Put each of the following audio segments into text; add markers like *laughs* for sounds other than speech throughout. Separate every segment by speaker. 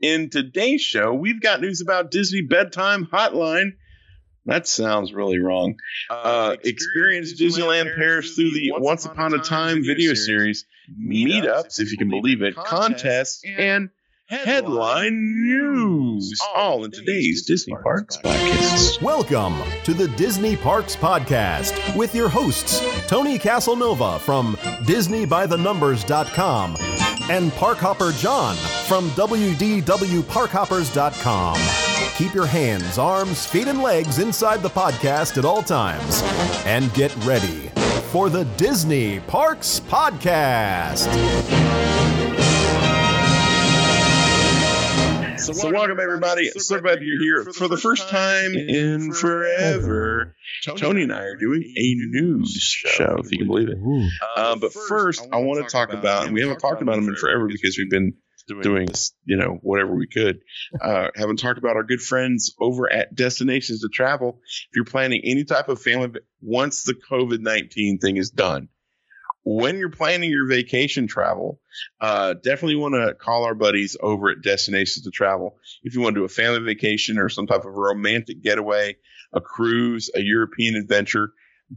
Speaker 1: In today's show, we've got news about Disney Bedtime Hotline. That sounds really wrong. Uh, experience Disneyland Paris through the Once Upon a Time video series, meetups, if you can believe it, contests, and headline news. All in today's Disney Parks podcast.
Speaker 2: Welcome to the Disney Parks Podcast with your hosts, Tony Casanova from DisneyByTheNumbers.com and Parkhopper John from WDWParkhoppers.com. Keep your hands, arms, feet, and legs inside the podcast at all times and get ready for the Disney Parks Podcast.
Speaker 1: So, so welcome everybody. So glad you're here for the first time in forever. Tony and I are doing a news show, if you can believe it. Uh, but first, I want to talk about, and we haven't talked about them in forever because we've been doing, you know, whatever we could. Uh, haven't talked about our good friends over at Destinations to Travel. If you're planning any type of family, once the COVID 19 thing is done, when you're planning your vacation travel, uh, definitely want to call our buddies over at Destinations to Travel. If you want to do a family vacation or some type of romantic getaway, a cruise, a European adventure,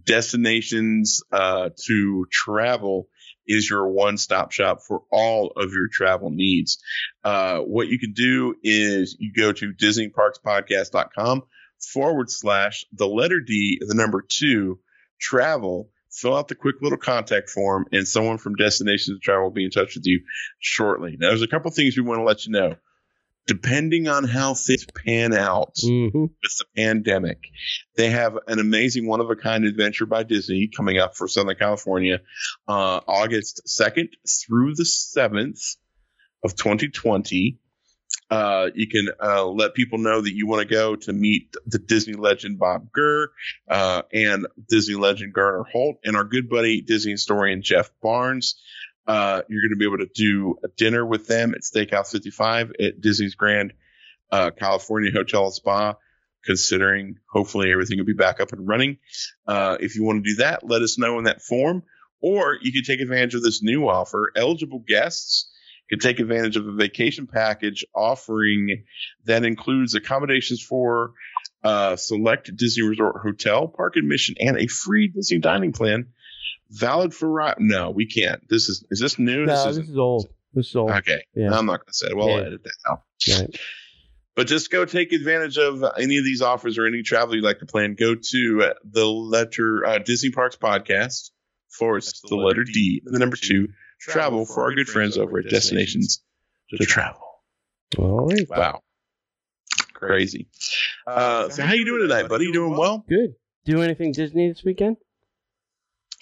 Speaker 1: Destinations uh, to Travel is your one stop shop for all of your travel needs. Uh, what you can do is you go to DisneyParksPodcast.com forward slash the letter D, the number two, travel fill out the quick little contact form, and someone from Destinations Travel will be in touch with you shortly. Now, there's a couple things we want to let you know. Depending on how things pan out
Speaker 3: Mm-hmm.
Speaker 1: with the pandemic, they have an amazing one of a kind adventure by Disney coming up for Southern California, uh, August 2nd through the 7th of 2020. Uh, you can uh, let people know that you want to go to meet the Disney legend Bob Gurr uh, and Disney legend Garner Holt and our good buddy Disney historian Jeff Barnes. Uh, you're going to be able to do a dinner with them at Steakhouse 55 at Disney's Grand uh, California Hotel and Spa. Considering hopefully everything will be back up and running. Uh, if you want to do that, let us know in that form, or you could take advantage of this new offer. Eligible guests can take advantage of a vacation package offering that includes accommodations for uh, select Disney Resort hotel, park admission, and a free Disney dining plan. Valid for ri- no, we can't. This is is this new?
Speaker 3: No,
Speaker 1: this
Speaker 3: this is old. This is old.
Speaker 1: okay.
Speaker 3: Yeah.
Speaker 1: I'm not going to say it. Well, I'll edit that out.
Speaker 3: Right.
Speaker 1: But just go take advantage of any of these offers or any travel you'd like to plan. Go to uh, the letter uh, Disney Parks Podcast forward slash the letter D, and the number two, travel for our good friends over at Destinations to Travel.
Speaker 3: All right.
Speaker 1: Wow. Crazy. Uh, so how you doing tonight, buddy? You doing well?
Speaker 3: Good. Do anything Disney this weekend?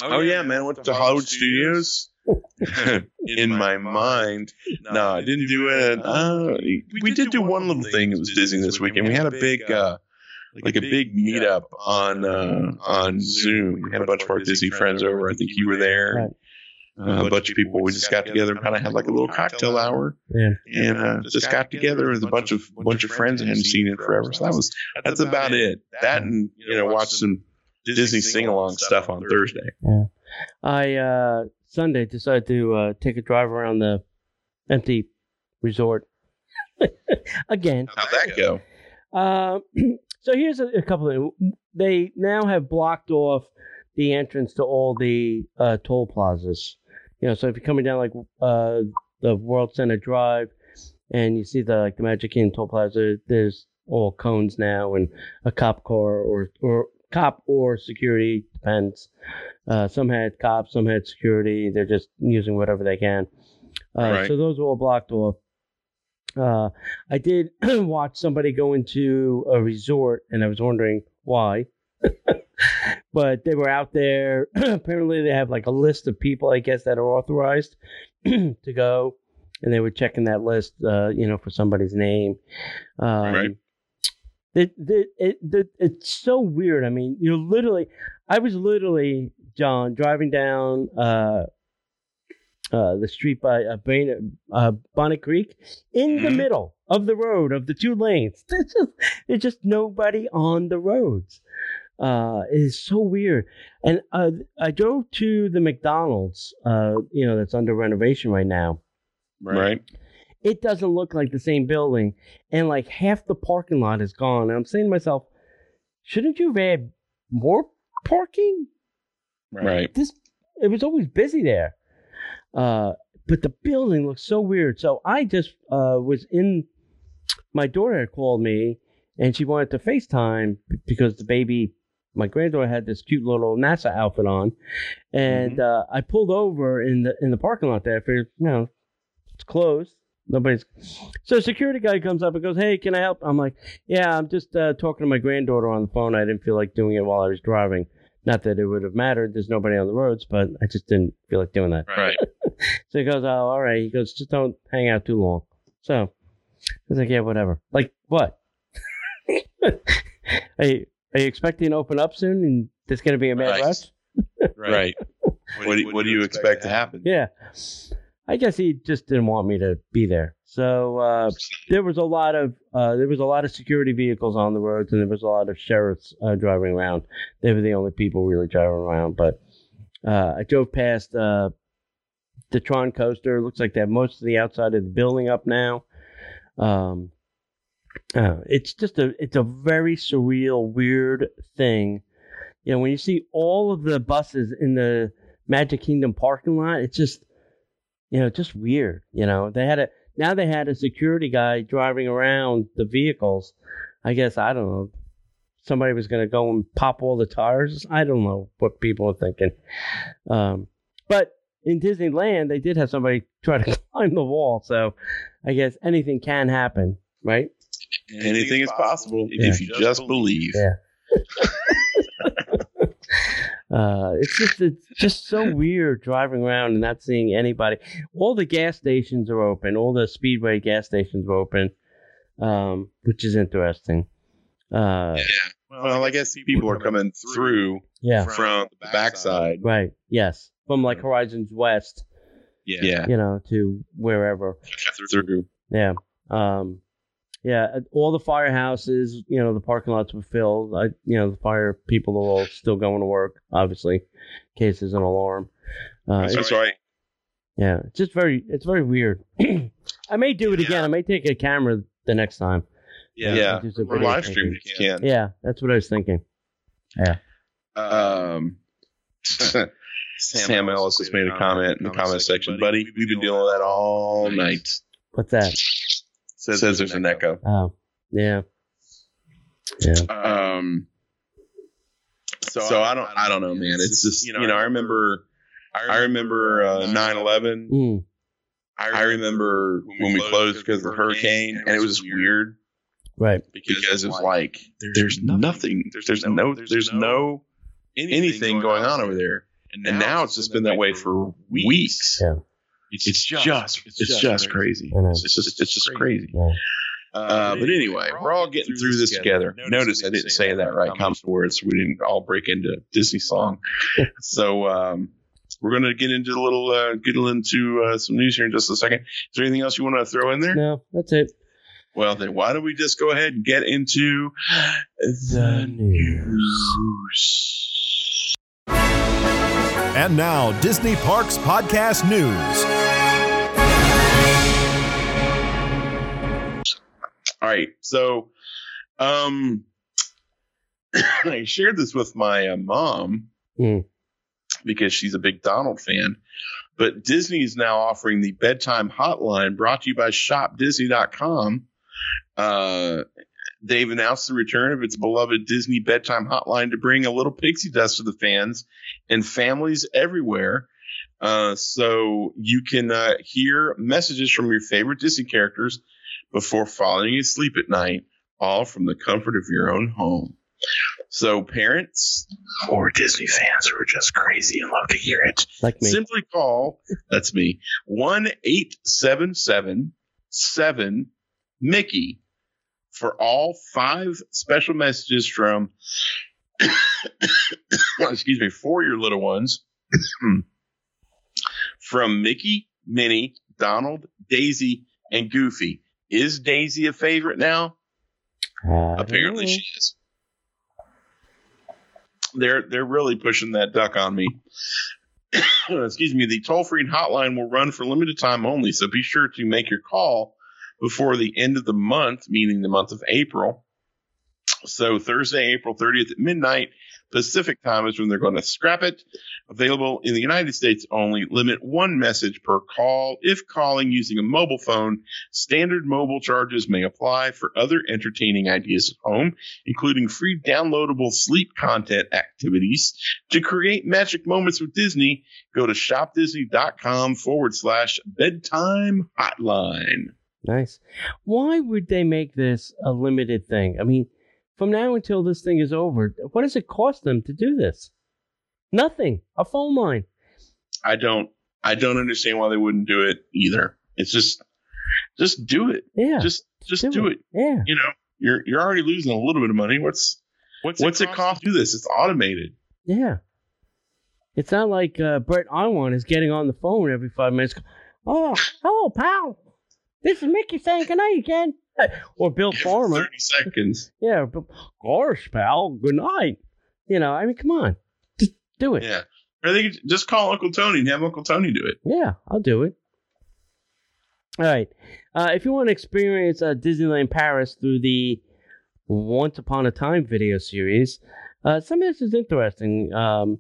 Speaker 1: Oh, yeah, man. I went to Hollywood Studios. *laughs* In my mind, no, I didn't do it. Uh, we did do one little thing. It was Disney this weekend. We had a big, uh, like a big meetup on uh, on Zoom. We had a bunch of our Disney friends over. I think you were there. Uh, a bunch of people. We just got together and kind of had like a little cocktail hour,
Speaker 3: Yeah.
Speaker 1: and uh, just got together with a bunch of bunch of friends I hadn't seen in forever. So that was that's about it. That and you know watch some Disney sing along stuff on Thursday.
Speaker 3: I uh Sunday decided to uh, take a drive around the empty resort *laughs* again.
Speaker 1: How'd that go?
Speaker 3: Uh, *clears throat* so here's a, a couple of they now have blocked off the entrance to all the uh, toll plazas. You know, so if you're coming down like uh, the World Center Drive and you see the like the Magic Kingdom toll plaza, there's all cones now and a cop car or or cop or security depends. Uh, some had cops, some had security. They're just using whatever they can. Uh,
Speaker 1: Right.
Speaker 3: So those are all blocked off. Uh, I did *clears throat* watch somebody go into a resort, and I was wondering why. *laughs* but they were out there. *clears throat* Apparently, they have like a list of people, I guess, that are authorized *clears throat* to go, and they were checking that list, uh, you know, for somebody's name. Um,
Speaker 1: Right.
Speaker 3: It, it, it, it, it's so weird. I mean, you're literally, I was literally, John, driving down uh, uh, the street by uh, Bain- uh, Bonnet Creek in the
Speaker 1: Mhm.
Speaker 3: middle of the road of the two lanes. *laughs* There's just, there's just nobody on the roads. Uh, it is so weird. And uh, I drove to the McDonald's, uh, you know, that's under renovation right now.
Speaker 1: Right.
Speaker 3: it doesn't look like the same building, and like half the parking lot is gone. And I'm saying to myself, shouldn't you have had more parking?
Speaker 1: Right.
Speaker 3: This it was always busy there, uh, but the building looks so weird. So I just uh, was in. My daughter had called me, and she wanted to FaceTime because the baby my granddaughter had this cute little NASA outfit on, and uh, I pulled over in the in the parking lot there. I figured, you know, it's closed. Nobody's. So a security guy comes up and goes, "Hey, can I help?" I'm like, "Yeah, I'm just uh, talking to my granddaughter on the phone. I didn't feel like doing it while I was driving. Not that it would have mattered. There's nobody on the roads, but I just didn't feel like doing that."
Speaker 1: Right. *laughs*
Speaker 3: So he goes, "Oh, all right." He goes, "Just don't hang out too long." So I was like, "Yeah, whatever." Like what? *laughs* you, are you expecting to open up soon and there's going to be a mad
Speaker 1: Right. *laughs*
Speaker 3: rush?
Speaker 1: Right. What do, what do you expect to happen?
Speaker 3: Yeah. I guess he just didn't want me to be there. So uh, there was a lot of uh, there was a lot of security vehicles on the roads, and there was a lot of sheriffs uh, driving around. They were the only people really driving around. But uh, I drove past uh, the Tron coaster. Looks like they have most of the outside of the building up now. Um, uh, it's just a it's a very surreal, weird thing. You know, when you see all of the buses in the Magic Kingdom parking lot, it's just you know, just weird. You know, they had a now they had a security guy driving around the vehicles. I guess I don't know. Somebody was going to go and pop all the tires. I don't know what people are thinking. Um, but in Disneyland, they did have somebody *laughs* try to climb the wall. So I guess anything can happen, right?
Speaker 1: Anything is possible
Speaker 3: Yeah.
Speaker 1: if you just believe.
Speaker 3: Yeah. *laughs* Uh, it's just it's just so weird driving around and not seeing anybody. All the gas stations are open. All the Speedway gas stations are open, um, which is interesting. Uh,
Speaker 1: Well, I guess people are coming through
Speaker 3: yeah,
Speaker 1: from the backside.
Speaker 3: right. Yes, from like Horizons West,
Speaker 1: Yeah.
Speaker 3: you know, to wherever.
Speaker 1: Through.
Speaker 3: Yeah. Um, yeah. uh, All the firehouses, you know, the parking lots were filled. I, you know, the fire people are all still going to work, obviously, in case there's an alarm. Uh, it's-
Speaker 1: That's right.
Speaker 3: Yeah, it's just very, it's very weird. *clears throat* I may do it again. I may take a camera the next time.
Speaker 1: Yeah.
Speaker 3: do some
Speaker 1: Or live stream if you can.
Speaker 3: Yeah, that's what I was thinking. Yeah.
Speaker 1: Um, *laughs* Sam Ellis has made a comment in the comment section, buddy. We've been dealing with that all night.
Speaker 3: What's that? *laughs*
Speaker 1: Says, there's an echo.
Speaker 3: Oh, yeah, yeah.
Speaker 1: Um, so so I don't, I don't know, man. It's just, you know, I remember, I remember uh, 9/11.
Speaker 3: Mm,
Speaker 1: I remember when we closed because of the hurricane, and it was just weird
Speaker 3: right.
Speaker 1: because it was like there's nothing, there's no, there's no anything going on over there, and now it's just been that way for weeks.
Speaker 3: Yeah.
Speaker 1: It's just, it's just crazy.
Speaker 3: I know.
Speaker 1: It's just, it's just crazy.
Speaker 3: Yeah.
Speaker 1: Uh, but anyway, we're all getting through this together. Notice I didn't say that right. Common words. We didn't all break into Disney song. *laughs* so um, we're going to get into a little, uh, get into uh, some news here in just a second. Is there anything else you want to throw in there?
Speaker 3: No, that's it.
Speaker 1: Well, then why don't we just go ahead and get into
Speaker 3: The
Speaker 1: news.
Speaker 2: And now, Disney Parks Podcast News.
Speaker 1: All right. So, um, *coughs* I shared this with my uh, mom
Speaker 3: Mm.
Speaker 1: because she's a big Donald fan. But Disney is now offering the bedtime hotline brought to you by shopdisney.com. Uh, they've announced the return of its beloved Disney bedtime hotline to bring a little pixie dust to the fans and families everywhere. Uh, so you can uh, hear messages from your favorite Disney characters before falling asleep at night, all from the comfort of your own home. So, parents or Disney fans who are just crazy and love to hear it,
Speaker 3: Like me.
Speaker 1: simply call that's me one eight seven seven seven Mickey for all five special messages from *coughs* excuse me for your little ones *coughs* from Mickey, Minnie, Donald, Daisy, and Goofy. Is Daisy a favorite now?
Speaker 3: Don't
Speaker 1: Apparently she is. They're they're really pushing that duck on me. *coughs* excuse me, the toll free hotline will run for limited time only. So be sure to make your call before the end of the month, meaning the month of April. So Thursday, April 30th at midnight Pacific time is when they're going to scrap it. Available in the United States only. Limit one message per call. If calling using a mobile phone, standard mobile charges may apply for other entertaining ideas at home, including free downloadable sleep content activities. To create magic moments with Disney, go to shopdisney.com forward slash bedtime hotline.
Speaker 3: Nice. Why would they make this a limited thing? I mean, from now until this thing is over, what does it cost them to do this? Nothing. A phone line.
Speaker 1: I don't. I don't understand why they wouldn't do it either. It's just, just do it.
Speaker 3: Yeah.
Speaker 1: Just, just do,
Speaker 3: do
Speaker 1: it.
Speaker 3: it. Yeah.
Speaker 1: You know, you're you're already losing a little bit of money. What's
Speaker 4: What's,
Speaker 1: what's it cost to do this? It's automated.
Speaker 3: Yeah. It's not like uh, Bret Iwan is getting on the phone every five minutes. Oh, hello, pal. This is Mickey saying good night again. Or Bill Farmer.
Speaker 1: Thirty seconds.
Speaker 3: Yeah. But, gosh, pal, good night. You know, I mean, come on. Just do it.
Speaker 1: Yeah. Or they could just call Uncle Tony and have Uncle Tony do it.
Speaker 3: Yeah, I'll do it. All right. Uh, if you want to experience uh, Disneyland Paris through the Once Upon a Time video series, uh, some of this is interesting. Um,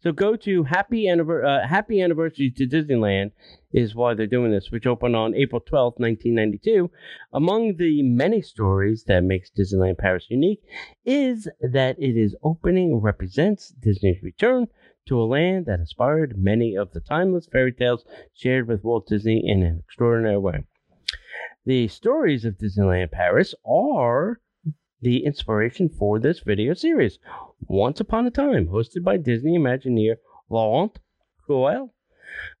Speaker 3: so go to Happy, Anniver- uh, Happy Anniversary to Disneyland is why they're doing this, which opened on April 12th, 1992. Among the many stories that makes Disneyland Paris unique is that it is opening represents Disney's return to a land that inspired many of the timeless fairy tales shared with Walt Disney in an extraordinary way. The stories of Disneyland Paris are the inspiration for this video series. Once Upon a Time, hosted by Disney Imagineer Laurent Cayuela.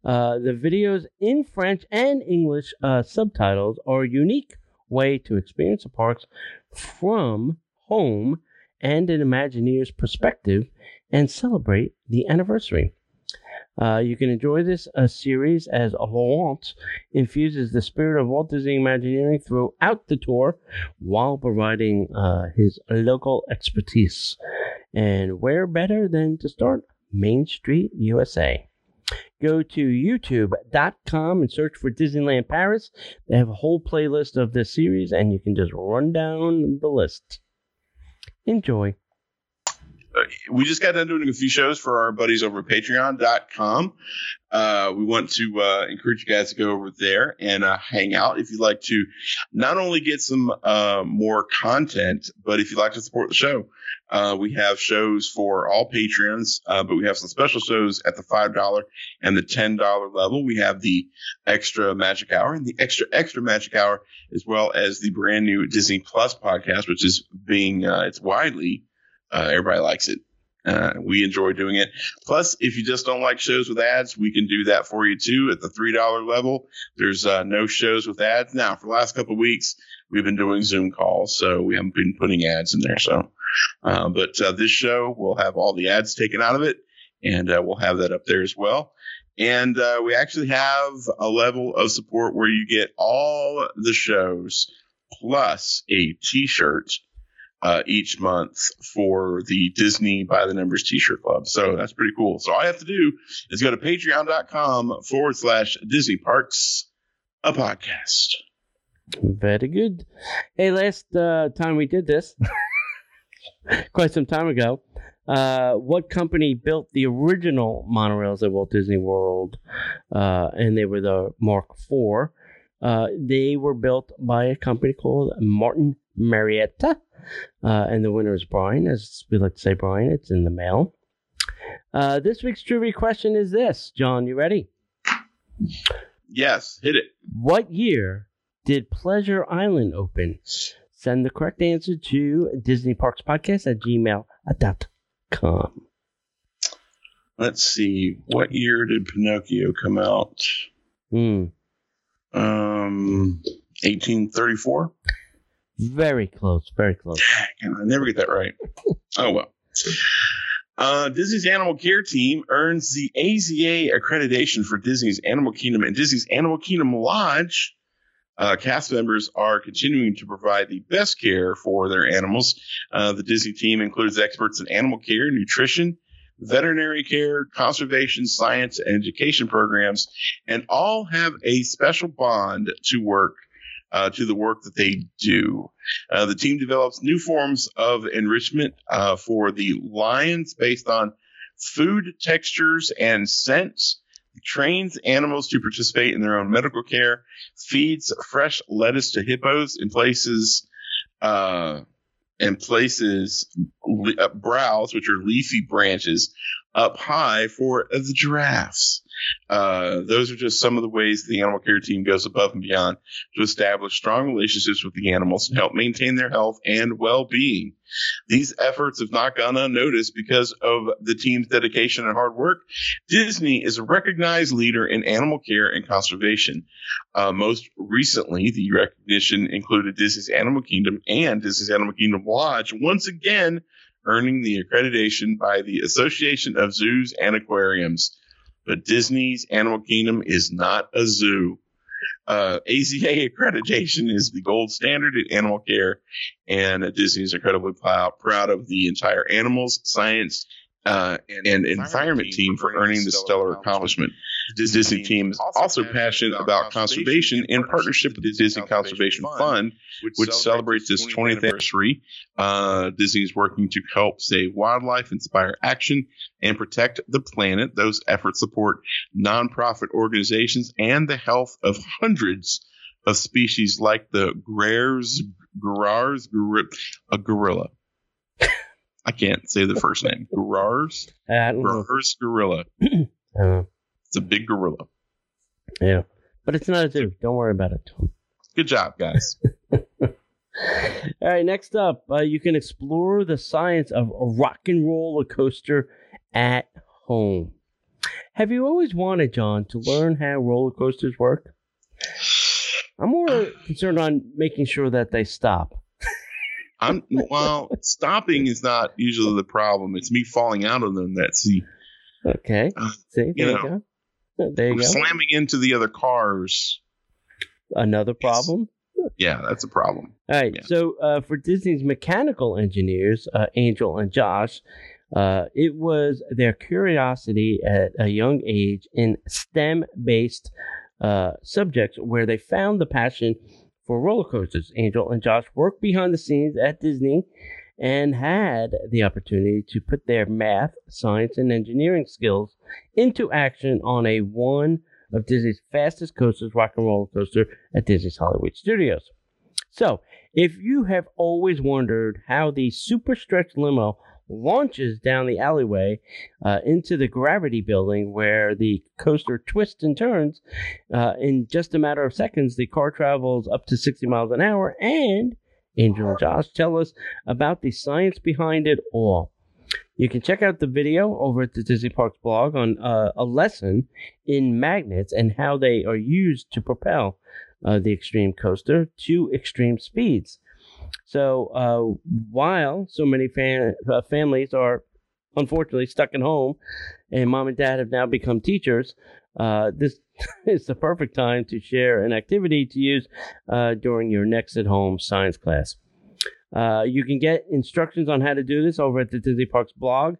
Speaker 3: Uh, the videos in French and English uh, subtitles are a unique way to experience the parks from home and an Imagineer's perspective and celebrate the anniversary. Uh, you can enjoy this uh, series as Laurent infuses the spirit of Walt Disney Imagineering throughout the tour while providing uh, his local expertise. And where better than to start Main Street, USA? Go to youtube.com and search for Disneyland Paris. They have a whole playlist of this series, and you can just run down the list. Enjoy.
Speaker 1: We just got done doing a few shows for our buddies over at patreon.com. Uh, we want to uh, encourage you guys to go over there and uh, hang out if you'd like to not only get some uh, more content, but if you'd like to support the show. Uh, we have shows for all patrons, uh, but we have some special shows at the $5 and the $10 level. We have the extra magic hour and the extra extra magic hour, as well as the brand new Disney Plus podcast, which is being, it's widely uh, everybody likes it. Uh, we enjoy doing it. Plus, if you just don't like shows with ads, we can do that for you too at the three dollar level. There's uh, no shows with ads now. For the last couple weeks, we've been doing Zoom calls, so we haven't been putting ads in there. So, uh, but uh, this show will have all the ads taken out of it, and uh, we'll have that up there as well. And uh, we actually have a level of support where you get all the shows plus a T-shirt uh, each month for the Disney by the Numbers T-shirt club. So that's pretty cool. So all I have to do is go to patreon.com forward slash Disney Parks, a podcast.
Speaker 3: Very good. Hey, last uh, time we did this, *laughs* quite some time ago, uh, what company built the original monorails at Walt Disney World? Uh, and they were the Mark IV. Uh, they were built by a company called Martin Marietta. Uh, and the winner is Brian. As we like to say, Brian, it's in the mail. Uh, this week's trivia question is this John, you ready?
Speaker 1: Yes, hit it.
Speaker 3: What year did Pleasure Island open? Send the correct answer to Disney Parks Podcast at gmail.com.
Speaker 1: Let's see. What year did Pinocchio come out?
Speaker 3: Hmm.
Speaker 1: Um, 1834.
Speaker 3: Very close. Very close.
Speaker 1: Dang, I never get that right. oh well. Uh, Disney's Animal Care team earns the AZA accreditation for Disney's Animal Kingdom and Disney's Animal Kingdom Lodge. Uh, cast members are continuing to provide the best care for their animals. Uh, the Disney team includes experts in animal care, nutrition, veterinary care, conservation, science, and education programs, and all have a special bond to work. Uh, to the work that they do. Uh, the team develops new forms of enrichment uh, for the lions based on food textures and scents, trains animals to participate in their own medical care, feeds fresh lettuce to hippos in places uh, and places uh, browse, which are leafy branches, up high for the giraffes. Uh, those are just some of the ways the animal care team goes above and beyond to establish strong relationships with the animals and help maintain their health and well-being. These efforts have not gone unnoticed because of the team's dedication and hard work. Disney is a recognized leader in animal care and conservation. Uh, most recently, the recognition included Disney's Animal Kingdom and Disney's Animal Kingdom Lodge once again earning the accreditation by the Association of Zoos and Aquariums. But Disney's Animal Kingdom is not a zoo. Uh, AZA accreditation is the gold standard in animal care, and Disney is incredibly proud, proud of the entire animals, science, uh, and, and environment team for earning the stellar accomplishment. The Disney team is also passionate about conservation in partnership with the Disney Conservation Fund, which celebrates its 20th anniversary. Uh, Disney is working to help save wildlife, inspire action, and protect the planet. Those efforts support nonprofit organizations and the health of hundreds of species like the Grers, Grars, a gorilla. I can't say the first name. Garars? Garars gorilla. *clears throat* It's a big gorilla.
Speaker 3: Yeah. But it's not a zoo. Don't worry about it.
Speaker 1: Good job, guys. *laughs*
Speaker 3: All right, next up, uh, you can explore the science of a rock and roller coaster at home. Have you always wanted, John, to learn how roller coasters work? I'm more concerned on making sure that they stop. *laughs*
Speaker 1: I'm well, stopping is not usually the problem. It's me falling out of them that's the
Speaker 3: okay. Uh, See, you, know,
Speaker 1: you There you go. Slamming into the other cars.
Speaker 3: Another problem.
Speaker 1: Yeah, that's a problem.
Speaker 3: All right.
Speaker 1: Yeah.
Speaker 3: So uh, for Disney's mechanical engineers, uh, Angel and Josh, uh, it was their curiosity at a young age in STEM-based uh, subjects where they found the passion for roller coasters. Angel and Josh worked behind the scenes at Disney and had the opportunity to put their math, science, and engineering skills into action on a one of Disney's fastest coasters, Rock and Roller Coaster, at Disney's Hollywood Studios. So, if you have always wondered how the super stretch limo launches down the alleyway uh, into the gravity building where the coaster twists and turns. Uh, in just a matter of seconds, the car travels up to 60 miles an hour, and Angel and Josh tell us about the science behind it all. You can check out the video over at the Disney Parks blog on uh, a lesson in magnets and how they are used to propel uh, the extreme coaster to extreme speeds. So uh, while so many fam- uh, families are unfortunately stuck at home, and mom and dad have now become teachers, uh, this *laughs* is the perfect time to share an activity to use uh, during your next at home science class. Uh, you can get instructions on how to do this over at the Disney Parks blog.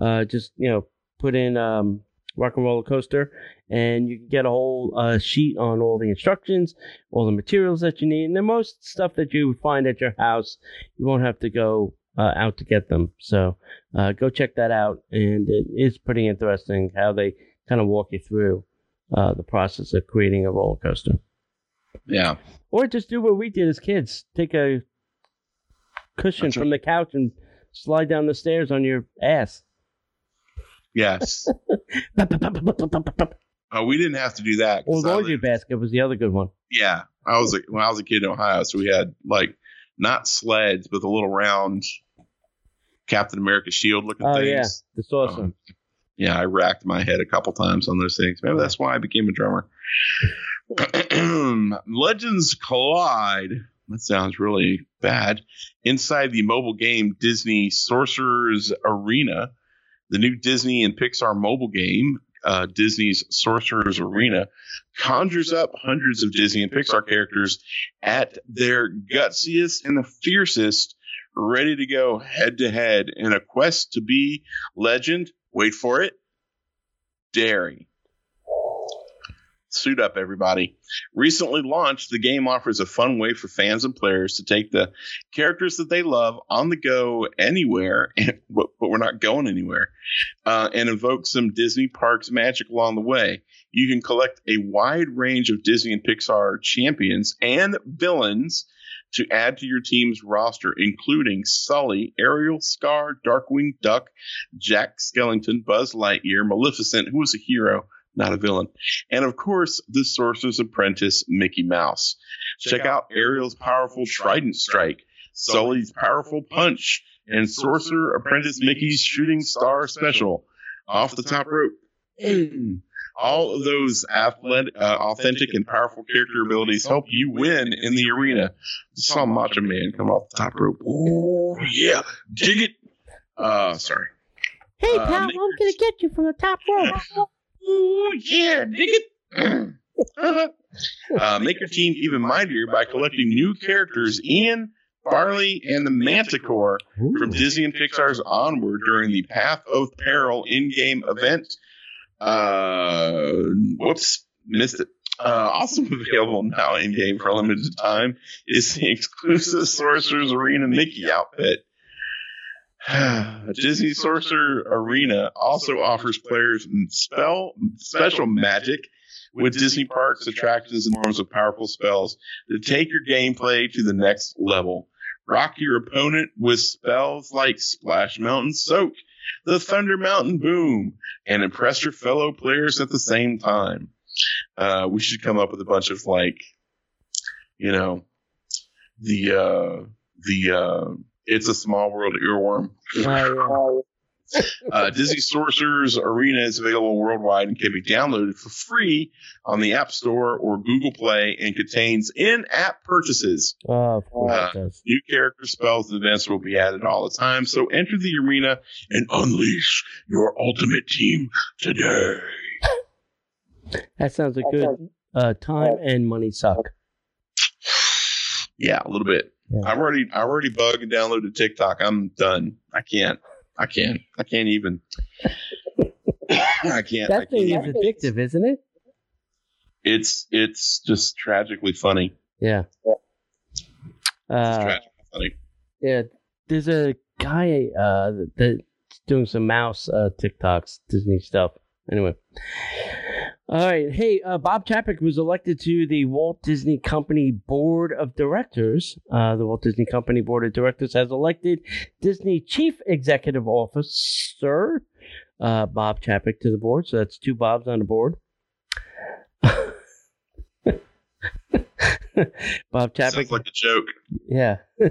Speaker 3: Uh, just you know, put in um, rock and roller coaster, and you can get a whole uh, sheet on all the instructions, all the materials that you need, and the most stuff that you find at your house. You won't have to go uh, out to get them. So uh, go check that out, and it is pretty interesting how they kind of walk you through uh, the process of creating a roller coaster.
Speaker 1: Yeah.
Speaker 3: Or just do what we did as kids: take a cushion That's from right. the couch and slide down the stairs on your ass.
Speaker 1: Yes. *laughs* oh, we didn't have to do that.
Speaker 3: Well, laundry basket was the other good one.
Speaker 1: Yeah, I was a, when I was a kid in Ohio, so we had like not sleds, but the little round Captain America shield looking
Speaker 3: oh,
Speaker 1: things.
Speaker 3: yeah, that's awesome. Um,
Speaker 1: yeah, I racked my head a couple times on those things. Maybe that's why I became a drummer. *clears throat* Legends collide. That sounds really bad. Inside the mobile game Disney Sorcerer's Arena, the new Disney and Pixar mobile game, uh, Disney's Sorcerer's Arena, conjures up hundreds of Disney and Pixar characters at their gutsiest and the fiercest, ready to go head to head in a quest to be legend Wait for it. Daring. Suit up, everybody. Recently launched, the game offers a fun way for fans and players to take the characters that they love on the go anywhere, *laughs* but, we're not going anywhere, uh, and invoke some Disney parks magic along the way. You can collect a wide range of Disney and Pixar champions and villains to add to your team's roster, including Sully, Ariel, Scar, Darkwing Duck, Jack Skellington, Buzz Lightyear, Maleficent, who was a hero, not a villain. And of course, the Sorcerer's Apprentice, Mickey Mouse. Check out Ariel's powerful Trident Strike, Sully's powerful Punch, and Sorcerer Apprentice Mickey's Shooting Star Special. Off the top rope. *clears throat* All of those athletic, uh, authentic and powerful character abilities help you win in the arena. Saw Macho Man come off the top rope. Oh yeah, dig it. Uh, sorry.
Speaker 3: Hey, pal, uh, I'm gonna get you from the top rope.
Speaker 1: oh yeah, dig it. *clears throat* uh, make your team even mightier by collecting new characters Ian, Barley, and the Manticore Ooh. from Disney and Pixar's Onward during the Path of Peril in-game event. Uh, whoops, missed it. Uh, also *laughs* available now in game for a limited time is the exclusive Sorcerer's Arena Mickey outfit. *sighs* Disney Sorcerer Arena also offers players spell special magic with Disney parks, attractions, and forms of powerful spells to take your gameplay to the next level. Rock your opponent with spells like Splash Mountain Soak, the Thunder Mountain Boom, and impress your fellow players at the same time. Uh, we should come up with a bunch of like, you know, the uh, the uh, it's a Small World earworm. Oh, *laughs* uh, Disney Sorcerers Arena is available worldwide and can be downloaded for free on the App Store or Google Play and contains in-app purchases.
Speaker 3: Oh,
Speaker 1: uh, new character spells and events will be added all the time. So enter the arena and unleash your ultimate team today. *laughs*
Speaker 3: That sounds like good uh, time and money suck.
Speaker 1: Yeah, a little bit. Yeah. I've already I have already bugged and downloaded TikTok. I'm done. I can't. I can't. I can't even. I can't.
Speaker 3: That
Speaker 1: I
Speaker 3: thing
Speaker 1: can't.
Speaker 3: is addictive, isn't it?
Speaker 1: It's it's just tragically funny.
Speaker 3: Yeah.
Speaker 1: Uh, tragically funny.
Speaker 3: Yeah. There's a guy uh, that's doing some mouse uh, TikToks, Disney stuff. Anyway. All right. Hey, uh, Bob Chapek was elected to the Walt Disney Company Board of Directors. Uh, the Walt Disney Company Board of Directors has elected Disney Chief Executive Officer uh, Bob Chapek to the board. So that's two Bobs on the board. *laughs* Bob Chapek.
Speaker 1: Sounds like a joke.
Speaker 3: Yeah. *laughs*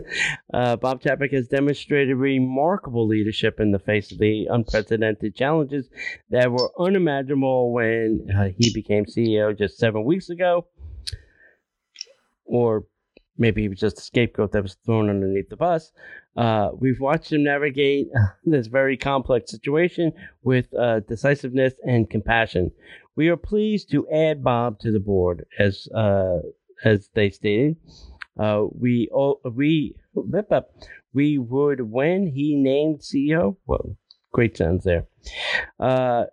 Speaker 3: Uh, Bob Chapek has demonstrated remarkable leadership in the face of the unprecedented challenges that were unimaginable when uh, he became CEO just seven weeks ago. Or maybe he was just a scapegoat that was thrown underneath the bus. Uh, we've watched him navigate *laughs* this very complex situation with uh, decisiveness and compassion. We are pleased to add Bob to the board as uh, as they stated. Uh, we all we we would when he named CEO. Well, great sense there. Uh,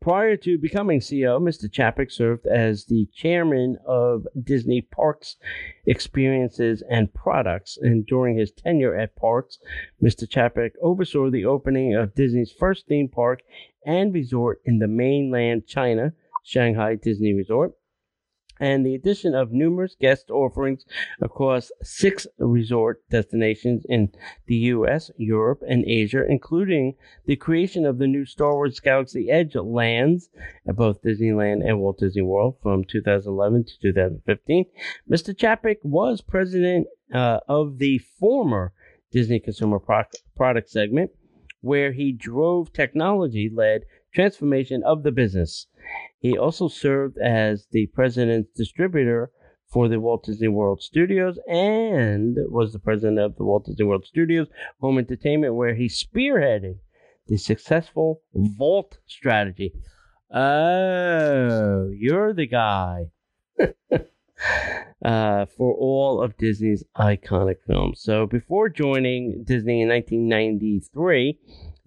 Speaker 3: prior to becoming CEO, Mr. Chapek served as the chairman of Disney Parks Experiences and Products. And during his tenure at Parks, Mr. Chapek oversaw the opening of Disney's first theme park and resort in the mainland China, Shanghai Disney Resort and the addition of numerous guest offerings across six resort destinations in the US, Europe, and Asia, including the creation of the new Star Wars Galaxy Edge lands at both Disneyland and Walt Disney World from 2011 to 2015. Mr. Chapek was president uh, of the former Disney Consumer Pro- Product segment, where he drove technology led transformation of the business. He also served as the president's distributor for the Walt Disney World Studios and was the president of the Walt Disney World Studios Home Entertainment, where he spearheaded the successful Vault strategy. Oh, you're the guy. *laughs* uh, for all of Disney's iconic films. So before joining Disney in 1993,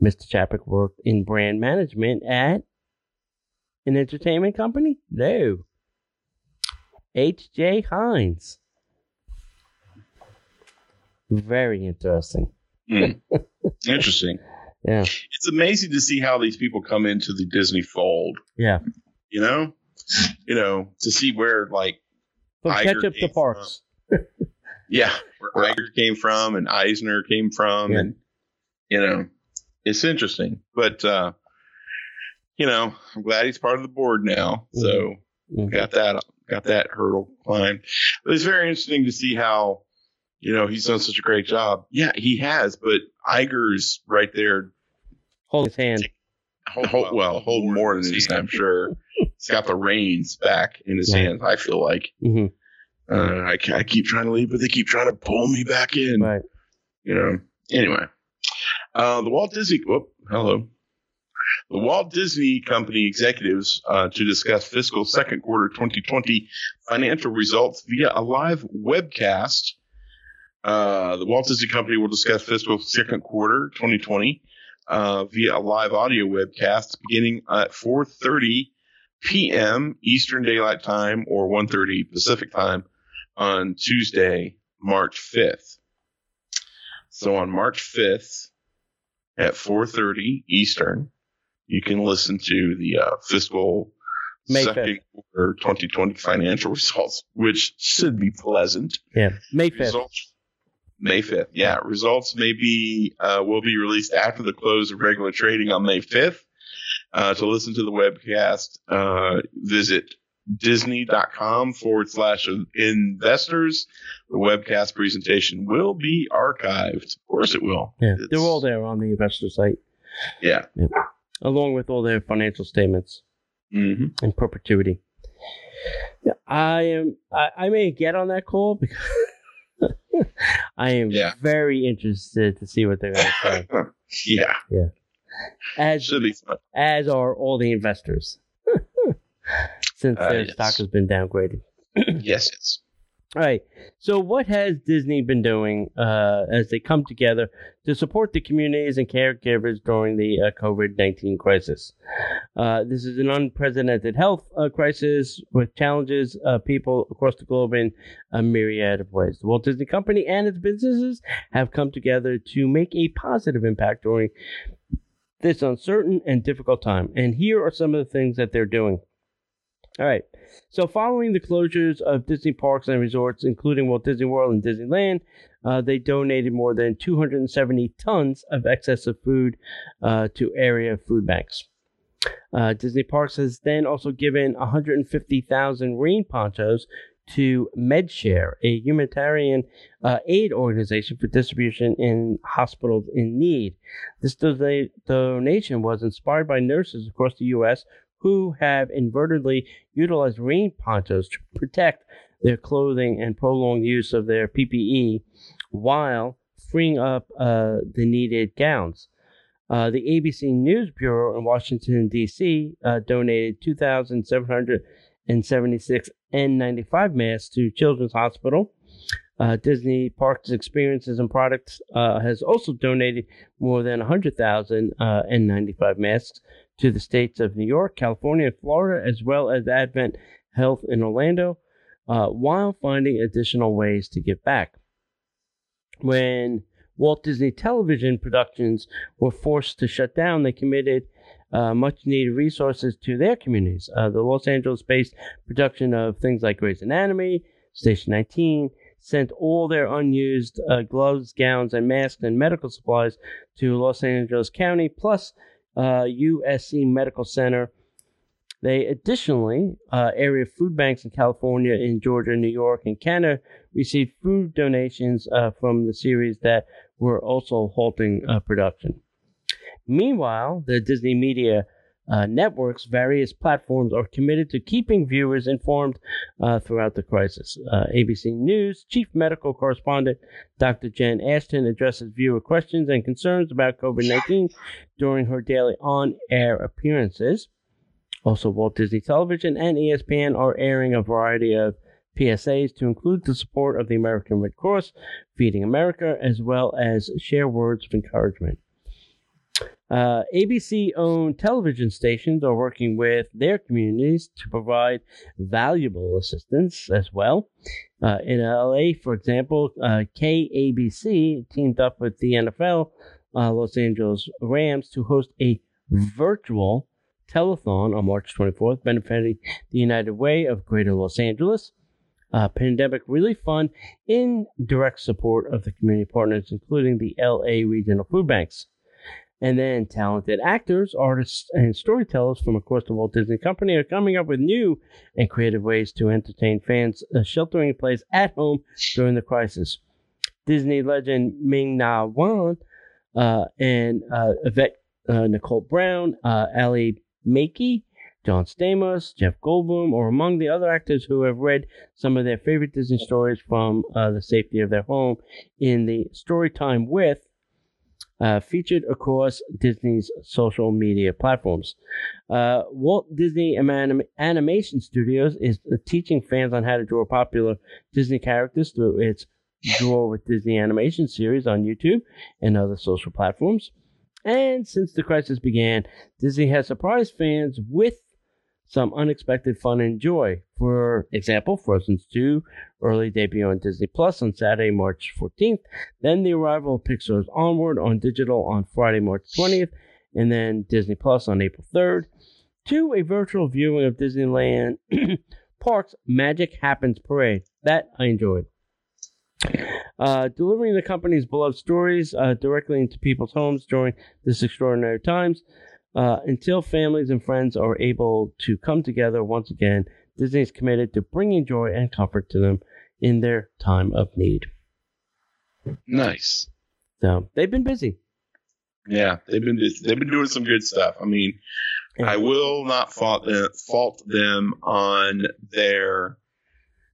Speaker 3: Mr. Chapek worked in brand management at an entertainment company? No. H.J. Heinz. Very interesting.
Speaker 1: Mm. *laughs* Interesting.
Speaker 3: Yeah.
Speaker 1: It's amazing to see how these people come into the Disney fold.
Speaker 3: Yeah.
Speaker 1: You know, you know, to see where like
Speaker 3: From
Speaker 1: Iger
Speaker 3: ketchup to parks. *laughs*
Speaker 1: yeah, where Iger came from and Eisner came from,
Speaker 3: Yeah.
Speaker 1: and you know, it's interesting. But uh, you know, I'm glad he's part of the board now. So
Speaker 3: Mhm.
Speaker 1: got that got that hurdle climbed. But it's very interesting to see how you know he's done such a great job. Yeah, he has, but Iger's right there.
Speaker 3: Hold his hand.
Speaker 1: Hold, well, hold more than this, I'm sure. He's got the reins back in his
Speaker 3: Right.
Speaker 1: hands. I feel like
Speaker 3: hmm
Speaker 1: uh, I, I keep trying to leave, but they keep trying to pull me back in.
Speaker 3: Right.
Speaker 1: You know. Anyway, uh, the Walt Disney. Whoop, hello. The Walt Disney Company executives uh, to discuss fiscal second quarter 2020 financial results via a live webcast. Uh, the Walt Disney Company will discuss fiscal second quarter 2020 uh, via a live audio webcast beginning at 4:30 p.m. Eastern Daylight Time or 1:30 Pacific Time on Tuesday, March 5th. So on March 5th at 4:30 Eastern, you can listen to the uh, fiscal
Speaker 3: May
Speaker 1: second quarter 2020 financial results, which should be pleasant.
Speaker 3: Yeah. May 5th.
Speaker 1: Results May 5th. Yeah, results may be uh, will be released after the close of regular trading on May 5th. Uh, to listen to the webcast, uh, visit disney.com forward slash investors. The webcast presentation will be archived. Of course it will.
Speaker 3: Yeah.
Speaker 1: It's-
Speaker 3: They're all there on the investor site,
Speaker 1: Yeah.
Speaker 3: Along with all their financial statements
Speaker 1: hmm
Speaker 3: in perpetuity. Yeah, I am. I, I may get on that call because *laughs* I am
Speaker 1: Yeah.
Speaker 3: very interested to see what they're going to say. *laughs*
Speaker 1: yeah.
Speaker 3: As
Speaker 1: be fun.
Speaker 3: as are all the investors, *laughs* since
Speaker 1: Uh,
Speaker 3: their
Speaker 1: yes.
Speaker 3: stock has been downgraded.
Speaker 1: yes, yes.
Speaker 3: All right. So, what has Disney been doing uh, as they come together to support the communities and caregivers during the uh, COVID 19 crisis? Uh, this is an unprecedented health uh, crisis with challenges uh, people across the globe in a myriad of ways. The Walt Disney Company and its businesses have come together to make a positive impact during this uncertain and difficult time. And here are some of the things that they're doing. All right. So, following the closures of Disney parks and resorts, including Walt Disney World and Disneyland, uh, they donated more than 270 tons of excess of food uh, to area food banks. Uh, Disney Parks has then also given 150,000 rain ponchos to MedShare, a humanitarian uh, aid organization for distribution in hospitals in need. This dona- donation was inspired by nurses across the U.S. who have inadvertently utilized rain ponchos to protect their clothing and prolonged use of their PPE while freeing up uh, the needed gowns. Uh, the ABC News Bureau in Washington, D.C. Uh, donated 2,776 N95 masks to Children's Hospital. Uh, Disney Parks Experiences and Products uh, has also donated more than 100,000 uh, N95 masks to the states of New York, California, and Florida, as well as Advent Health in Orlando, uh, while finding additional ways to give back. When Walt Disney Television productions were forced to shut down, they committed uh, much needed resources to their communities. Uh, the Los Angeles based production of things like Grey's Anatomy, Station 19, sent all their unused uh, gloves, gowns, and masks and medical supplies to Los Angeles County, plus uh, USC Medical Center. They additionally, uh, area food banks in California, in Georgia, New York, and Canada received food donations uh, from the series that were also halting uh, production. Meanwhile, the Disney Media uh, Network's various platforms are committed to keeping viewers informed uh, throughout the crisis. Uh, ABC News chief medical correspondent Dr. Jen Ashton addresses viewer questions and concerns about COVID 19 during her daily on air appearances. Also, Walt Disney Television and ESPN are airing a variety of PSAs to include the support of the American Red Cross, Feeding America, as well as share words of encouragement. Uh, ABC owned television stations are working with their communities to provide valuable assistance as well. Uh, in LA, for example, uh, KABC teamed up with the NFL uh, Los Angeles Rams to host a virtual telethon on March 24th, benefiting the United Way of Greater Los Angeles. Uh, pandemic Relief Fund in direct support of the community partners, including the LA Regional Food Banks. And then talented actors, artists, and storytellers from across the Walt Disney Company are coming up with new and creative ways to entertain fans uh, sheltering in place at home during the crisis. Disney legend Ming-Na Wen uh, and uh, Yvette uh, Nicole Brown, uh, Ally Maki, John Stamos, Jeff Goldblum, or among the other actors who have read some of their favorite Disney stories from uh, the safety of their home in the Storytime with uh, featured across Disney's social media platforms. Uh, Walt Disney Anim- Animation Studios is teaching fans on how to draw popular Disney characters through its Draw with Disney animation series on YouTube and other social platforms. And since the crisis began, Disney has surprised fans with some unexpected fun and joy. For example, Frozen 2 early debut on Disney Plus on Saturday, March 14th, then the arrival of Pixar's Onward on digital on Friday, March 20th, and then Disney Plus on April 3rd, to a virtual viewing of Disneyland *clears throat* Park's Magic Happens Parade. That I enjoyed. Uh, delivering the company's beloved stories uh, directly into people's homes during this extraordinary times uh, until families and friends are able to come together once again. Disney is committed to bringing joy and comfort to them in their time of need.
Speaker 1: Nice.
Speaker 3: So they've been busy.
Speaker 1: Yeah, they've been they've been doing some good stuff. I mean, I will not fault them, fault them on their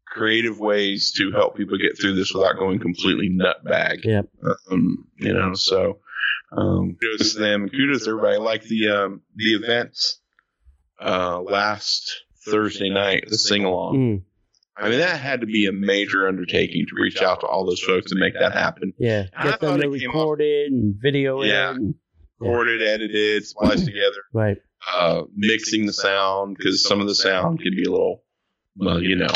Speaker 1: creative ways to help people get through this without going completely nutbag.
Speaker 3: Yep.
Speaker 1: Um, you know, so um, kudos to them. Kudos to everybody. Like the um, the events uh, last Thursday night, the sing along.
Speaker 3: Mm,
Speaker 1: I mean, that had to be a major undertaking to reach out to all those folks and make that happen.
Speaker 3: yeah. Get them
Speaker 1: thought
Speaker 3: to
Speaker 1: it
Speaker 3: recorded and video
Speaker 1: Yeah.
Speaker 3: it. and-
Speaker 1: Recorded, edited, spliced together,
Speaker 3: Right.
Speaker 1: uh, mixing the sound because some of the sound can be a little, well, you know.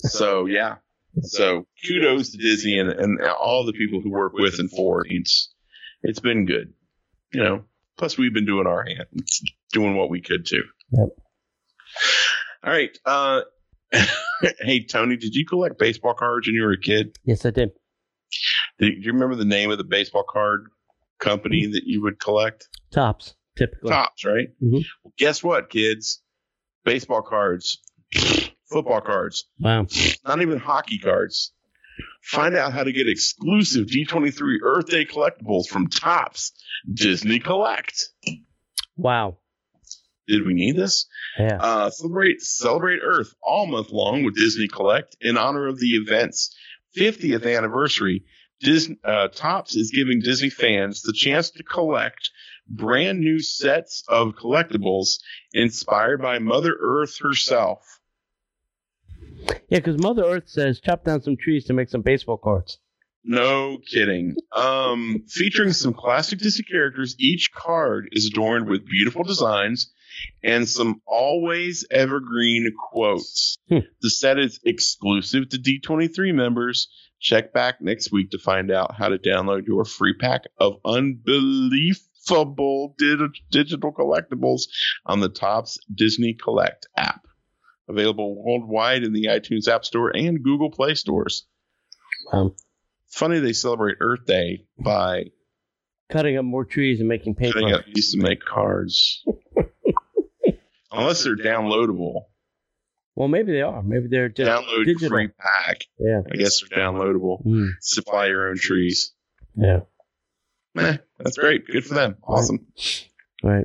Speaker 1: So yeah, so kudos to Disney and, and all the people who work with and for it. It's been good, you know. Plus, we've been doing our hand, *laughs* doing what we could too.
Speaker 3: Yep.
Speaker 1: All right. Uh, *laughs* hey Tony, did you collect baseball cards when you were a kid?
Speaker 3: Yes, I did.
Speaker 1: Do you remember the name of the baseball card company that you would collect?
Speaker 3: Topps, typically.
Speaker 1: Topps, right?
Speaker 3: Mhm.
Speaker 1: Well, guess what, kids? Baseball cards, football cards,
Speaker 3: Wow.
Speaker 1: not even hockey cards. Find out how to get exclusive D23 Earth Day collectibles from Topps Disney Collect.
Speaker 3: Wow.
Speaker 1: Did we need this?
Speaker 3: Yeah.
Speaker 1: Uh, celebrate celebrate Earth all month long with Disney Collect in honor of the event's 50th anniversary. Disney uh, Topps is giving Disney fans the chance to collect brand new sets of collectibles inspired by Mother Earth herself.
Speaker 3: Yeah, because Mother Earth says chop down some trees to make some baseball cards.
Speaker 1: No kidding. Um, featuring some classic Disney characters, each card is adorned with beautiful designs and some always evergreen quotes.
Speaker 3: Hmm.
Speaker 1: The set is exclusive to D23 members. Check back next week to find out how to download your free pack of unbelievable di- digital collectibles on the Topps Disney Collect app. Available worldwide in the iTunes App Store and Google Play stores
Speaker 3: Um,
Speaker 1: funny they celebrate Earth Day by
Speaker 3: cutting up more trees and making paper.
Speaker 1: cutting up these to make cards. *laughs* Unless they're downloadable.
Speaker 3: Well, maybe they are. Maybe they're just
Speaker 1: Download
Speaker 3: digital.
Speaker 1: free pack.
Speaker 3: Yeah.
Speaker 1: I guess they're downloadable.
Speaker 3: Mm,
Speaker 1: Supply your own trees.
Speaker 3: yeah.
Speaker 1: Eh, that's great. Good for them. Awesome.
Speaker 3: Right.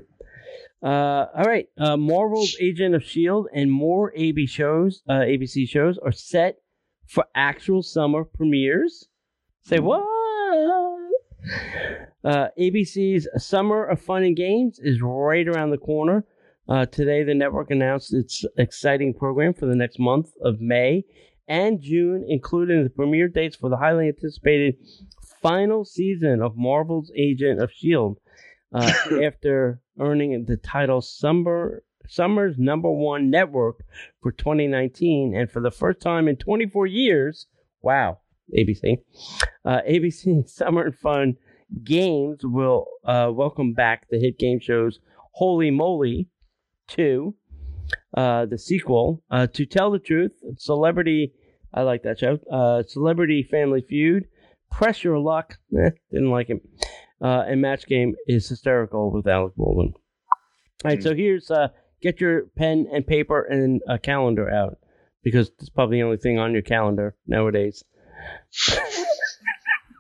Speaker 3: Uh, all right. Uh, Marvel's Agent of S.H.I.E.L.D. and more AB shows, uh, ABC shows, are set for actual summer premieres. Say what? Uh, ABC's Summer of Fun and Games is right around the corner. Uh, today, the network announced its exciting program for the next month of May and June, including the premiere dates for the highly anticipated final season of Marvel's Agent of S.H.I.E.L.D. uh, *coughs* after earning the title Summer Summer's number one network for 2019, and for the first time in 24 years, wow, ABC, uh, ABC *laughs* Summer Fun Games will uh, welcome back the hit game shows Holey Moley 2, uh, the sequel, uh, To Tell the Truth, Celebrity, I like that show, uh, Celebrity Family Feud, Press Your Luck, *laughs* eh, didn't like it, uh, and Match Game is hysterical with Alec Baldwin. All right, so here's uh, get your pen and paper and a calendar out because it's probably the only thing on your calendar nowadays.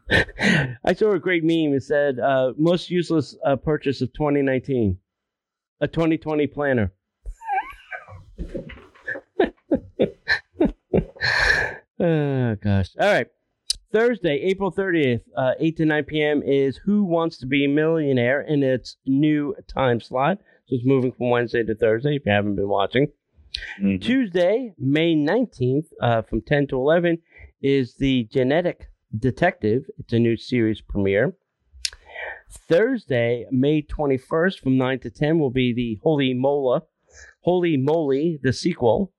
Speaker 3: *laughs* I saw a great meme. It said, uh, "Most useless uh, purchase of 2019, a 2020 planner." oh *laughs* gosh! All right. Thursday, April 30th, uh, 8 to 9 p.m. is Who Wants to Be a Millionaire in its new time slot. So it's moving from Wednesday to Thursday if you haven't been watching.
Speaker 1: Mhm.
Speaker 3: Tuesday, May 19th, uh, from 10 to 11, is The Genetic Detective. It's a new series premiere. Thursday, May 21st, from 9 to 10, will be the Holy Mola, Holey Moley, the sequel.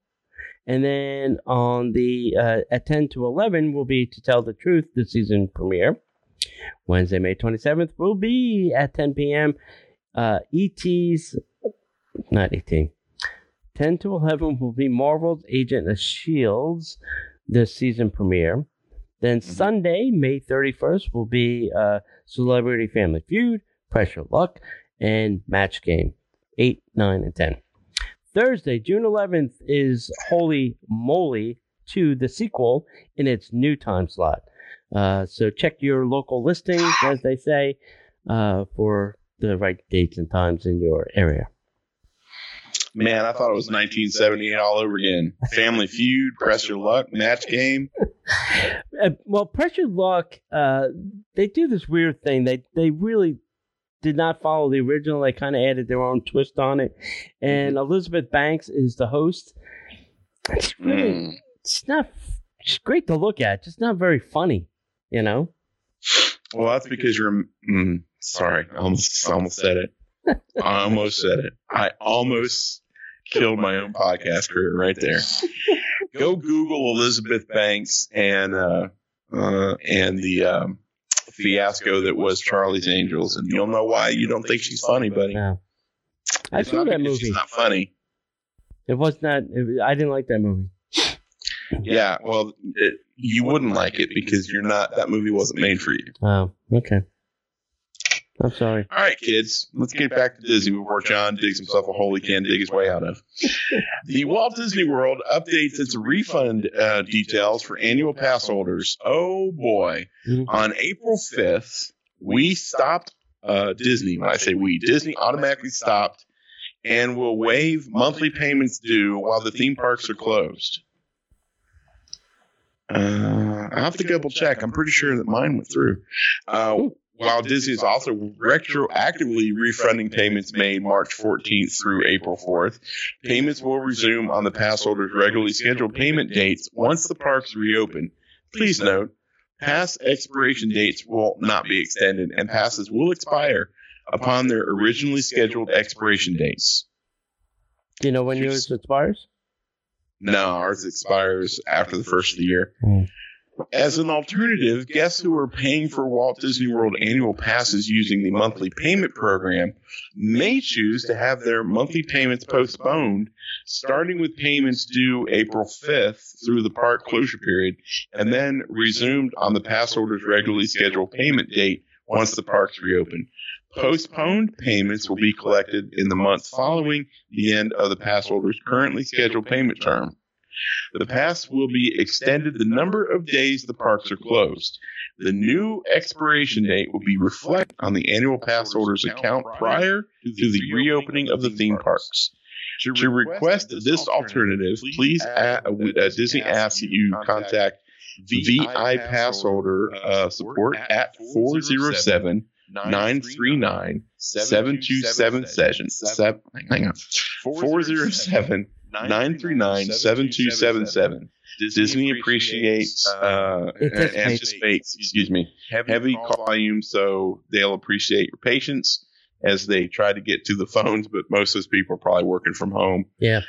Speaker 3: And then on the uh, at 10 to 11 will be To Tell the Truth, the season premiere. Wednesday, May 27th will be at 10 p.m. Uh, ET's, not ET, 10 to 11 will be Marvel's Agent of S.H.I.E.L.D.'s the season premiere. Then Sunday, May 31st, will be uh, Celebrity Family Feud, Press Your Luck, and Match Game 8, 9, and 10. Thursday, June 11th, is Holey Moley to the sequel, in its new time slot. Uh, so check your local listings, as they say, uh, for the right dates and times in your area.
Speaker 1: Man, I thought it was 1978 all over again. Family Feud, Press Your Luck, Match Game. *laughs*
Speaker 3: Uh, well, Press Your Luck, uh, they do this weird thing. They they really did not follow the original. They kind of added their own twist on it. And Elizabeth Banks is the host. It's really,
Speaker 1: Mm.
Speaker 3: it's not, it's great to look at, just not very funny, you know?
Speaker 1: Well, that's because you're. Mm, sorry, I almost, I almost said it. I almost said it. I almost killed my own podcast career right there. *laughs* Go Google Elizabeth Banks and uh, uh, and the um, fiasco that was Charlie's Angels, and you'll know why you don't think she's funny, buddy.
Speaker 3: Yeah. I
Speaker 1: It's
Speaker 3: saw that movie.
Speaker 1: She's not funny.
Speaker 3: It was not, it, I didn't like that movie.
Speaker 1: Yeah, well, it, you wouldn't like it because you're not. That movie wasn't made for you.
Speaker 3: Oh, okay. I'm sorry.
Speaker 1: All right, kids, let's get back to Disney before John digs himself a hole he can't dig his way out of. The Walt Disney World updates its refund uh, details for annual pass holders. Oh boy.
Speaker 3: Mhm.
Speaker 1: On April 5th, we stopped uh, Disney. When I say we, Disney automatically stopped and will waive monthly payments due while the theme parks are closed. Uh, I have to double check. I'm pretty sure that mine went through. Uh, while Disney is also retroactively refunding payments made March 14th through April 4th, payments will resume on the pass holders' regularly scheduled payment dates once the parks reopen. Please note, pass expiration dates will not be extended, and passes will expire upon their originally scheduled expiration dates.
Speaker 3: Do you know when yours expires?
Speaker 1: No, ours expires after the first of the year.
Speaker 3: Hmm.
Speaker 1: As an alternative, guests who are paying for Walt Disney World annual passes using the monthly payment program may choose to have their monthly payments postponed, starting with payments due April 5th through the park closure period, and then resumed on the pass holder's regularly scheduled payment date once the parks reopen. Postponed payments will be collected in the months following the end of the pass holder's currently scheduled payment term. The pass will be extended the number of days the parks are closed. The new expiration date will be reflected on the annual pass holder's account prior to the reopening of the theme parks. To request this alternative, please a- uh, Disney asks that you contact VI pass holder uh, support at 407 939 7277 seven, hang on 407 939 7277 Disney appreciates uh,
Speaker 3: Anticipates.
Speaker 1: anticipates excuse me heavy volume so they'll appreciate your patience as they try to get to the phones, but most of those people are probably working from home.
Speaker 3: Yeah.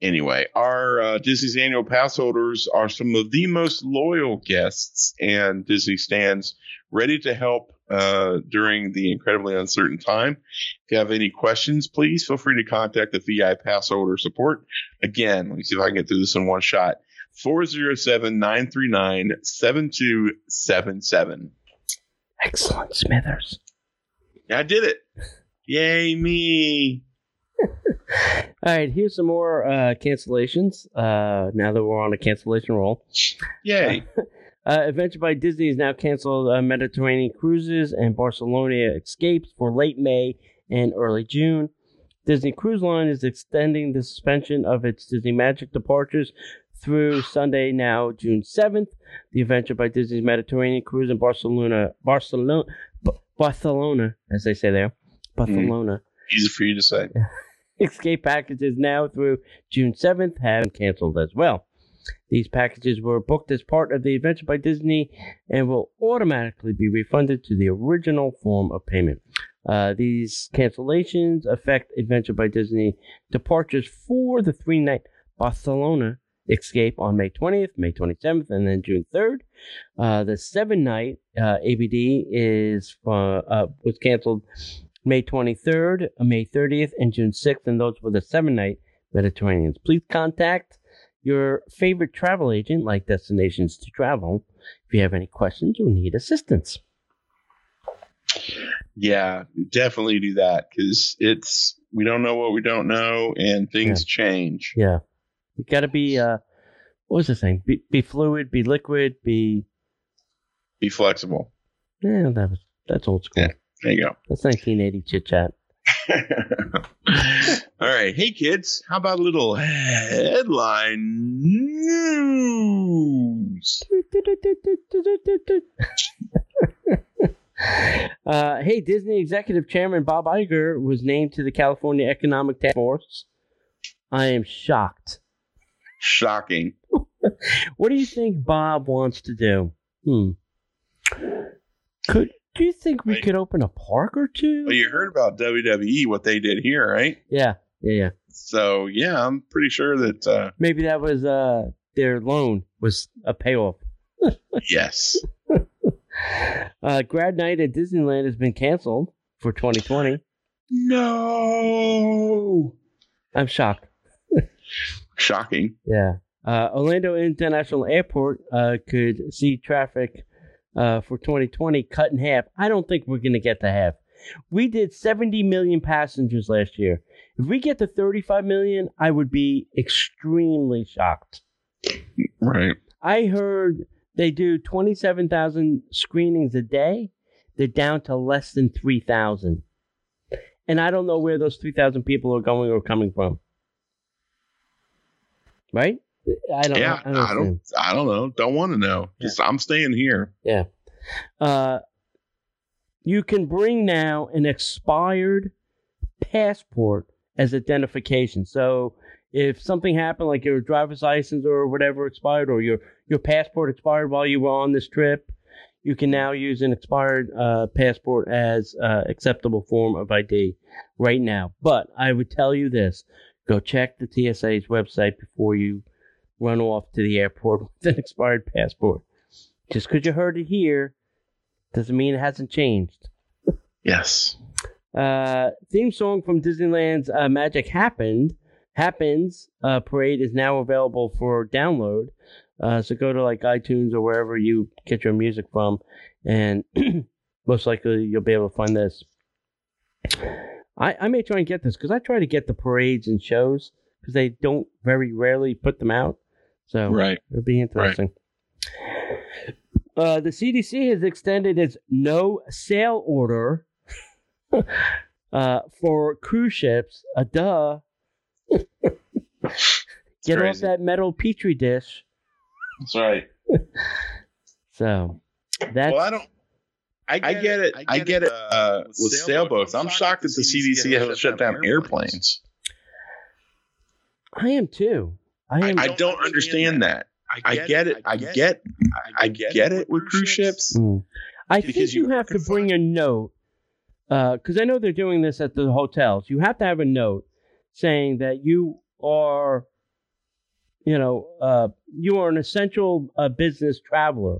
Speaker 1: Anyway, our uh, Disney's annual pass holders are some of the most loyal guests, and Disney stands ready to help uh, during the incredibly uncertain time. If you have any questions, please feel free to contact the VI pass holder support. Again, let me see if I can get through this in one shot. 407 939 7277.
Speaker 3: Excellent, Smithers.
Speaker 1: I did it. Yay, me. *laughs*
Speaker 3: All right, here's some more uh, cancellations. Uh, now that we're on a cancellation roll.
Speaker 1: Yay. *laughs*
Speaker 3: Uh, Adventure by Disney has now canceled uh, Mediterranean cruises and Barcelona escapes for late May and early June. Disney Cruise Line is extending the suspension of its Disney Magic departures through Sunday, now June 7th. The Adventure by Disney's Mediterranean cruise in Barcelona, Barcelona, Barcelona, as they say there, Barcelona.
Speaker 1: Mm, easy for you to say. *laughs*
Speaker 3: Escape packages now through June 7th have been canceled as well. These packages were booked as part of the Adventure by Disney and will automatically be refunded to the original form of payment. Uh, these cancellations affect Adventure by Disney departures for the three night Barcelona escape on May 20th, May 27th, and then June 3rd. Uh, the seven night uh, ABD is uh, was canceled May 23rd, May 30th, and June 6th, and those were the seven night Mediterraneans. Please contact your favorite travel agent, like Destinations to Travel, if you have any questions or need assistance.
Speaker 1: Yeah, definitely do that because it's we don't know what we don't know, and things yeah. change.
Speaker 3: Yeah, you got to be uh, what was the thing? Be, be fluid, be liquid, be
Speaker 1: be flexible.
Speaker 3: Yeah, that was that's old school. Yeah,
Speaker 1: there you go.
Speaker 3: That's 1980 chit chat. *laughs*
Speaker 1: All right. Hey, kids, how about a little headline news? *laughs*
Speaker 3: uh, hey, Disney executive chairman Bob Iger was named to the California Economic Task Force. I am shocked.
Speaker 1: Shocking. *laughs*
Speaker 3: what do you think Bob wants to do? Hmm. Could do you think we right. could open a park or two?
Speaker 1: Well, you heard about WWE, what they did here, right?
Speaker 3: Yeah, yeah, yeah.
Speaker 1: So yeah, I'm pretty sure that uh,
Speaker 3: maybe that was uh, their loan was a payoff. *laughs*
Speaker 1: yes.
Speaker 3: uh, grad night at Disneyland has been canceled for 2020.
Speaker 1: No,
Speaker 3: I'm shocked.
Speaker 1: Shocking.
Speaker 3: Yeah. Uh, Orlando International Airport uh, could see traffic uh, for 2020 cut in half. I don't think we're going to get to half. We did 70 million passengers last year. If we get to 35 million, I would be extremely shocked.
Speaker 1: Right.
Speaker 3: I heard they do 27,000 screenings a day. They're down to less than 3,000. And I don't know where those 3,000 people are going or coming from. Right?
Speaker 1: I don't. Yeah, I don't. I don't, I don't know. Don't want to know. Yeah. Just I'm staying here.
Speaker 3: Yeah. Uh, you can bring now an expired passport as identification. So if something happened, like your driver's license or whatever expired, or your your passport expired while you were on this trip, you can now use an expired uh, passport as uh, acceptable form of ID right now. But I would tell you this: go check the TSA's website before you run off to the airport *laughs* with an expired passport. Just because you heard it here doesn't mean it hasn't changed.
Speaker 1: Yes.
Speaker 3: Uh, theme song from Disneyland's uh, Magic Happened Happens uh, parade is now available for download. Uh, so go to like iTunes or wherever you get your music from, and *clears throat* most likely you'll be able to find this. I, I may try and get this because I try to get the parades and shows because they don't very rarely put them out. So
Speaker 1: right.
Speaker 3: it'll be interesting. Right. Uh, the CDC has extended its no sale order *laughs* uh, for cruise ships. A uh, duh. *laughs* Get crazy. off that metal petri dish.
Speaker 1: That's right. *laughs*
Speaker 3: so that's.
Speaker 1: Well, I don't. I get, I get it. I get, it. Uh, uh, with sailboats, I'm shocked that the CDC has shut down airplanes.
Speaker 3: I am too.
Speaker 1: I, am, I, don't, understand that. that. I get, it. I get. I get it with cruise ships.
Speaker 3: Mm. I think you, you have to bring a note because uh, I know they're doing this at the hotels. You have to have a note saying that you are, you know, uh, you are an essential uh, business traveler,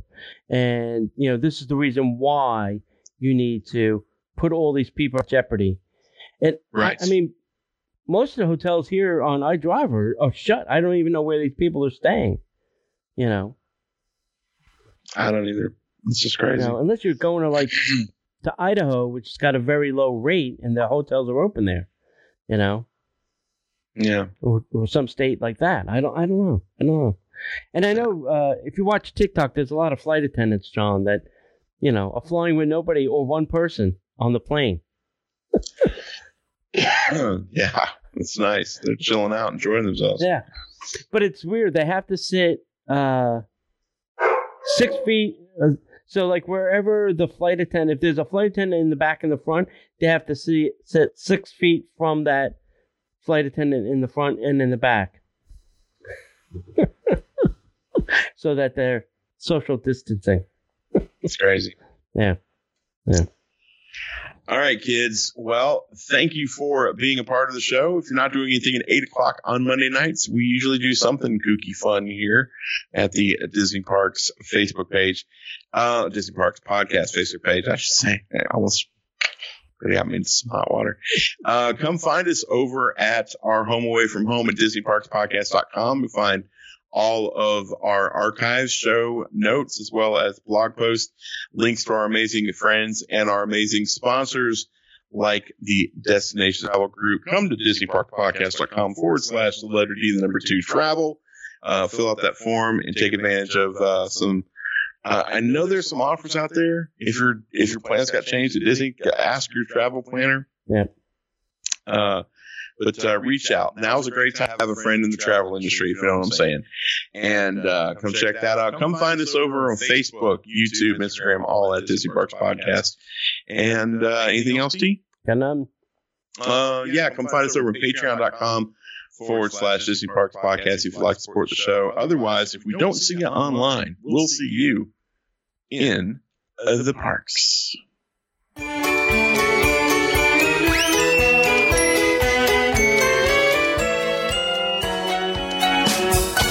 Speaker 3: and you know this is the reason why you need to put all these people at jeopardy. And
Speaker 1: right.
Speaker 3: I, I mean, most of the hotels here on iDrive are, are shut. I don't even know where these people are staying. You know.
Speaker 1: I don't either. It's just crazy.
Speaker 3: You know, unless you're going to like *clears throat* to Idaho, which has got a very low rate, and the hotels are open there. You know.
Speaker 1: Yeah.
Speaker 3: Or, or some state like that. I don't. I don't know. I don't know. And I know uh, if you watch TikTok, there's a lot of flight attendants, John, that you know are flying with nobody or one person on the plane. *laughs*
Speaker 1: yeah, it's nice. They're chilling out, enjoying themselves.
Speaker 3: Yeah, but it's weird. They have to sit uh, six feet. Uh, so, like wherever the flight attendant, if there's a flight attendant in the back and the front, they have to see, sit six feet from that flight attendant in the front and in the back, *laughs* so that they're social distancing.
Speaker 1: It's crazy.
Speaker 3: Yeah. Yeah.
Speaker 1: All right, kids. Well, thank you for being a part of the show. If you're not doing anything at 8 o'clock on Monday nights, we usually do something kooky fun here at the Disney Parks Facebook page, uh, Disney Parks podcast Facebook page, I should say. I almost really got me into some hot water. Uh, come find us over at our home away from home at DisneyParksPodcast.com. You find all of our archives, show notes, as well as blog posts, links to our amazing friends and our amazing sponsors like the Destination Travel Group. Come to DisneyParkPodcast.com forward slash the letter D, the number two travel. Uh, fill out that form and take advantage of uh, some. Uh, I know there's some offers out there. If your if your plans got changed at Disney, ask your travel planner.
Speaker 3: Yeah.
Speaker 1: Uh, but uh, reach out. Now's a great time to have a friend in the travel industry, if you know what I'm saying. And uh, come check that out. Come find us over on Facebook, YouTube, Instagram, all at Disney Parks Podcast. And uh, anything else, T?
Speaker 3: Got none.
Speaker 1: Uh, yeah, come find us over at patreon.com forward slash Disney Parks Podcast if you'd like to support the show. Otherwise, if we don't see you online, we'll see you in the parks.